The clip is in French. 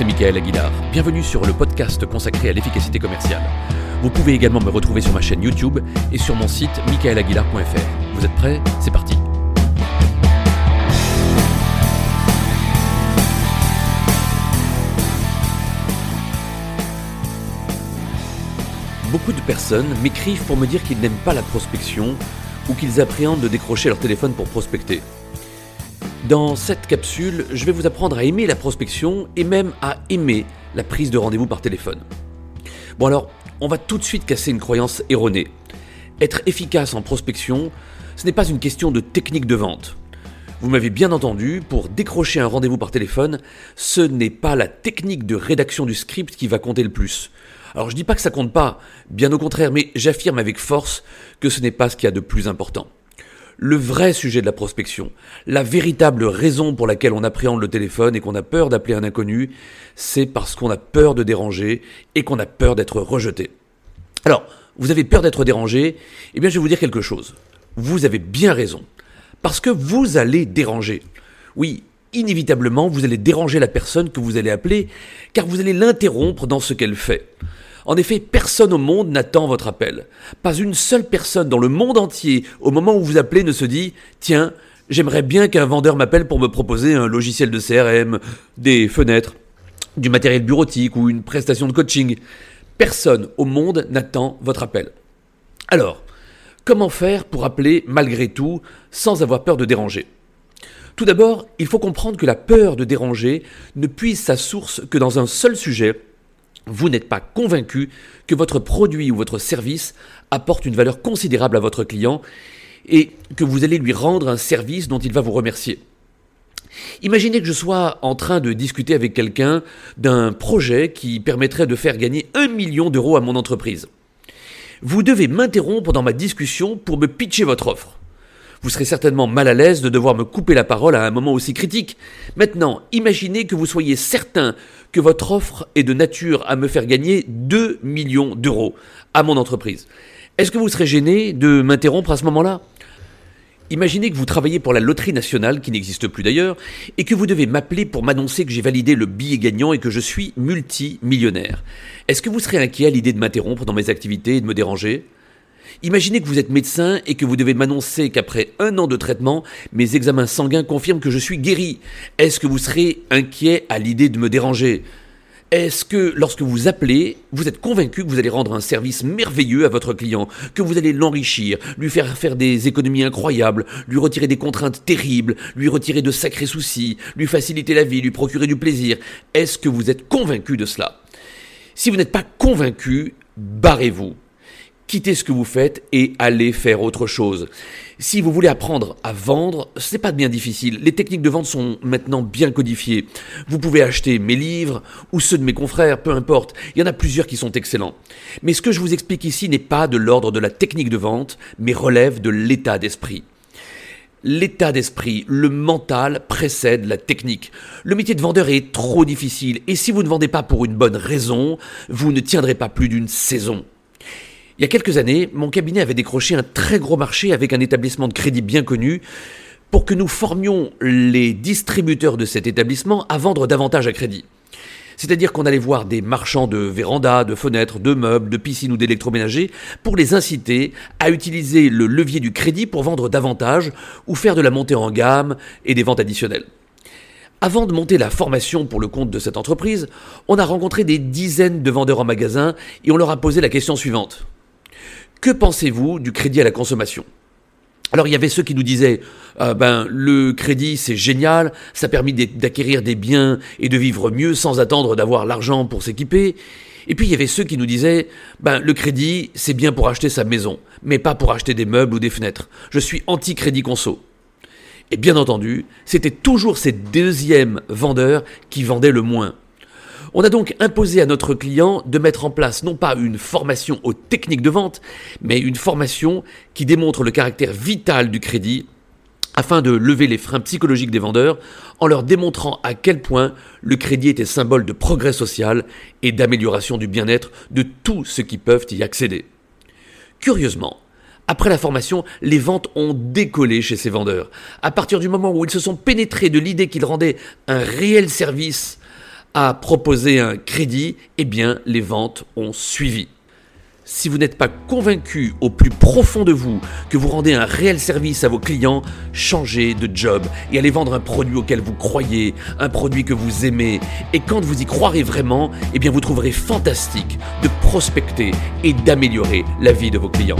c'est Michael Aguilar. Bienvenue sur le podcast consacré à l'efficacité commerciale. Vous pouvez également me retrouver sur ma chaîne YouTube et sur mon site michaelaguilar.fr. Vous êtes prêts? C'est parti Beaucoup de personnes m'écrivent pour me dire qu'ils n'aiment pas la prospection ou qu'ils appréhendent de décrocher leur téléphone pour prospecter. Dans cette capsule, je vais vous apprendre à aimer la prospection et même à aimer la prise de rendez-vous par téléphone. Bon alors, on va tout de suite casser une croyance erronée. Être efficace en prospection, ce n'est pas une question de technique de vente. Vous m'avez bien entendu, pour décrocher un rendez-vous par téléphone, ce n'est pas la technique de rédaction du script qui va compter le plus. Alors je dis pas que ça compte pas, bien au contraire, mais j'affirme avec force que ce n'est pas ce qu'il y a de plus important le vrai sujet de la prospection, la véritable raison pour laquelle on appréhende le téléphone et qu'on a peur d'appeler un inconnu, c'est parce qu'on a peur de déranger et qu'on a peur d'être rejeté. Alors, vous avez peur d'être dérangé, eh bien je vais vous dire quelque chose. Vous avez bien raison. Parce que vous allez déranger. Oui, inévitablement, vous allez déranger la personne que vous allez appeler, car vous allez l'interrompre dans ce qu'elle fait. En effet, personne au monde n'attend votre appel. Pas une seule personne dans le monde entier, au moment où vous appelez, ne se dit Tiens, j'aimerais bien qu'un vendeur m'appelle pour me proposer un logiciel de CRM, des fenêtres, du matériel bureautique ou une prestation de coaching. Personne au monde n'attend votre appel. Alors, comment faire pour appeler malgré tout sans avoir peur de déranger? Tout d'abord, il faut comprendre que la peur de déranger ne puise sa source que dans un seul sujet, vous n'êtes pas convaincu que votre produit ou votre service apporte une valeur considérable à votre client et que vous allez lui rendre un service dont il va vous remercier. Imaginez que je sois en train de discuter avec quelqu'un d'un projet qui permettrait de faire gagner un million d'euros à mon entreprise. Vous devez m'interrompre dans ma discussion pour me pitcher votre offre. Vous serez certainement mal à l'aise de devoir me couper la parole à un moment aussi critique. Maintenant, imaginez que vous soyez certain que votre offre est de nature à me faire gagner 2 millions d'euros à mon entreprise. Est-ce que vous serez gêné de m'interrompre à ce moment-là? Imaginez que vous travaillez pour la loterie nationale, qui n'existe plus d'ailleurs, et que vous devez m'appeler pour m'annoncer que j'ai validé le billet gagnant et que je suis multimillionnaire. Est-ce que vous serez inquiet à l'idée de m'interrompre dans mes activités et de me déranger? Imaginez que vous êtes médecin et que vous devez m'annoncer qu'après un an de traitement, mes examens sanguins confirment que je suis guéri. Est-ce que vous serez inquiet à l'idée de me déranger? Est-ce que lorsque vous appelez, vous êtes convaincu que vous allez rendre un service merveilleux à votre client, que vous allez l'enrichir, lui faire faire des économies incroyables, lui retirer des contraintes terribles, lui retirer de sacrés soucis, lui faciliter la vie, lui procurer du plaisir? Est-ce que vous êtes convaincu de cela? Si vous n'êtes pas convaincu, barrez-vous quittez ce que vous faites et allez faire autre chose. Si vous voulez apprendre à vendre, ce n'est pas bien difficile. Les techniques de vente sont maintenant bien codifiées. Vous pouvez acheter mes livres ou ceux de mes confrères, peu importe. Il y en a plusieurs qui sont excellents. Mais ce que je vous explique ici n'est pas de l'ordre de la technique de vente, mais relève de l'état d'esprit. L'état d'esprit, le mental précède la technique. Le métier de vendeur est trop difficile et si vous ne vendez pas pour une bonne raison, vous ne tiendrez pas plus d'une saison. Il y a quelques années, mon cabinet avait décroché un très gros marché avec un établissement de crédit bien connu pour que nous formions les distributeurs de cet établissement à vendre davantage à crédit. C'est-à-dire qu'on allait voir des marchands de vérandas, de fenêtres, de meubles, de piscines ou d'électroménagers pour les inciter à utiliser le levier du crédit pour vendre davantage ou faire de la montée en gamme et des ventes additionnelles. Avant de monter la formation pour le compte de cette entreprise, on a rencontré des dizaines de vendeurs en magasin et on leur a posé la question suivante. Que pensez-vous du crédit à la consommation? Alors il y avait ceux qui nous disaient euh, ben le crédit c'est génial, ça permet d'acquérir des biens et de vivre mieux sans attendre d'avoir l'argent pour s'équiper. Et puis il y avait ceux qui nous disaient ben le crédit c'est bien pour acheter sa maison, mais pas pour acheter des meubles ou des fenêtres. Je suis anti crédit conso. Et bien entendu, c'était toujours ces deuxièmes vendeurs qui vendaient le moins. On a donc imposé à notre client de mettre en place non pas une formation aux techniques de vente, mais une formation qui démontre le caractère vital du crédit afin de lever les freins psychologiques des vendeurs en leur démontrant à quel point le crédit était symbole de progrès social et d'amélioration du bien-être de tous ceux qui peuvent y accéder. Curieusement, après la formation, les ventes ont décollé chez ces vendeurs. À partir du moment où ils se sont pénétrés de l'idée qu'ils rendaient un réel service à proposer un crédit, eh bien les ventes ont suivi. Si vous n'êtes pas convaincu au plus profond de vous que vous rendez un réel service à vos clients, changez de job et allez vendre un produit auquel vous croyez, un produit que vous aimez. Et quand vous y croirez vraiment, eh bien vous trouverez fantastique de prospecter et d'améliorer la vie de vos clients.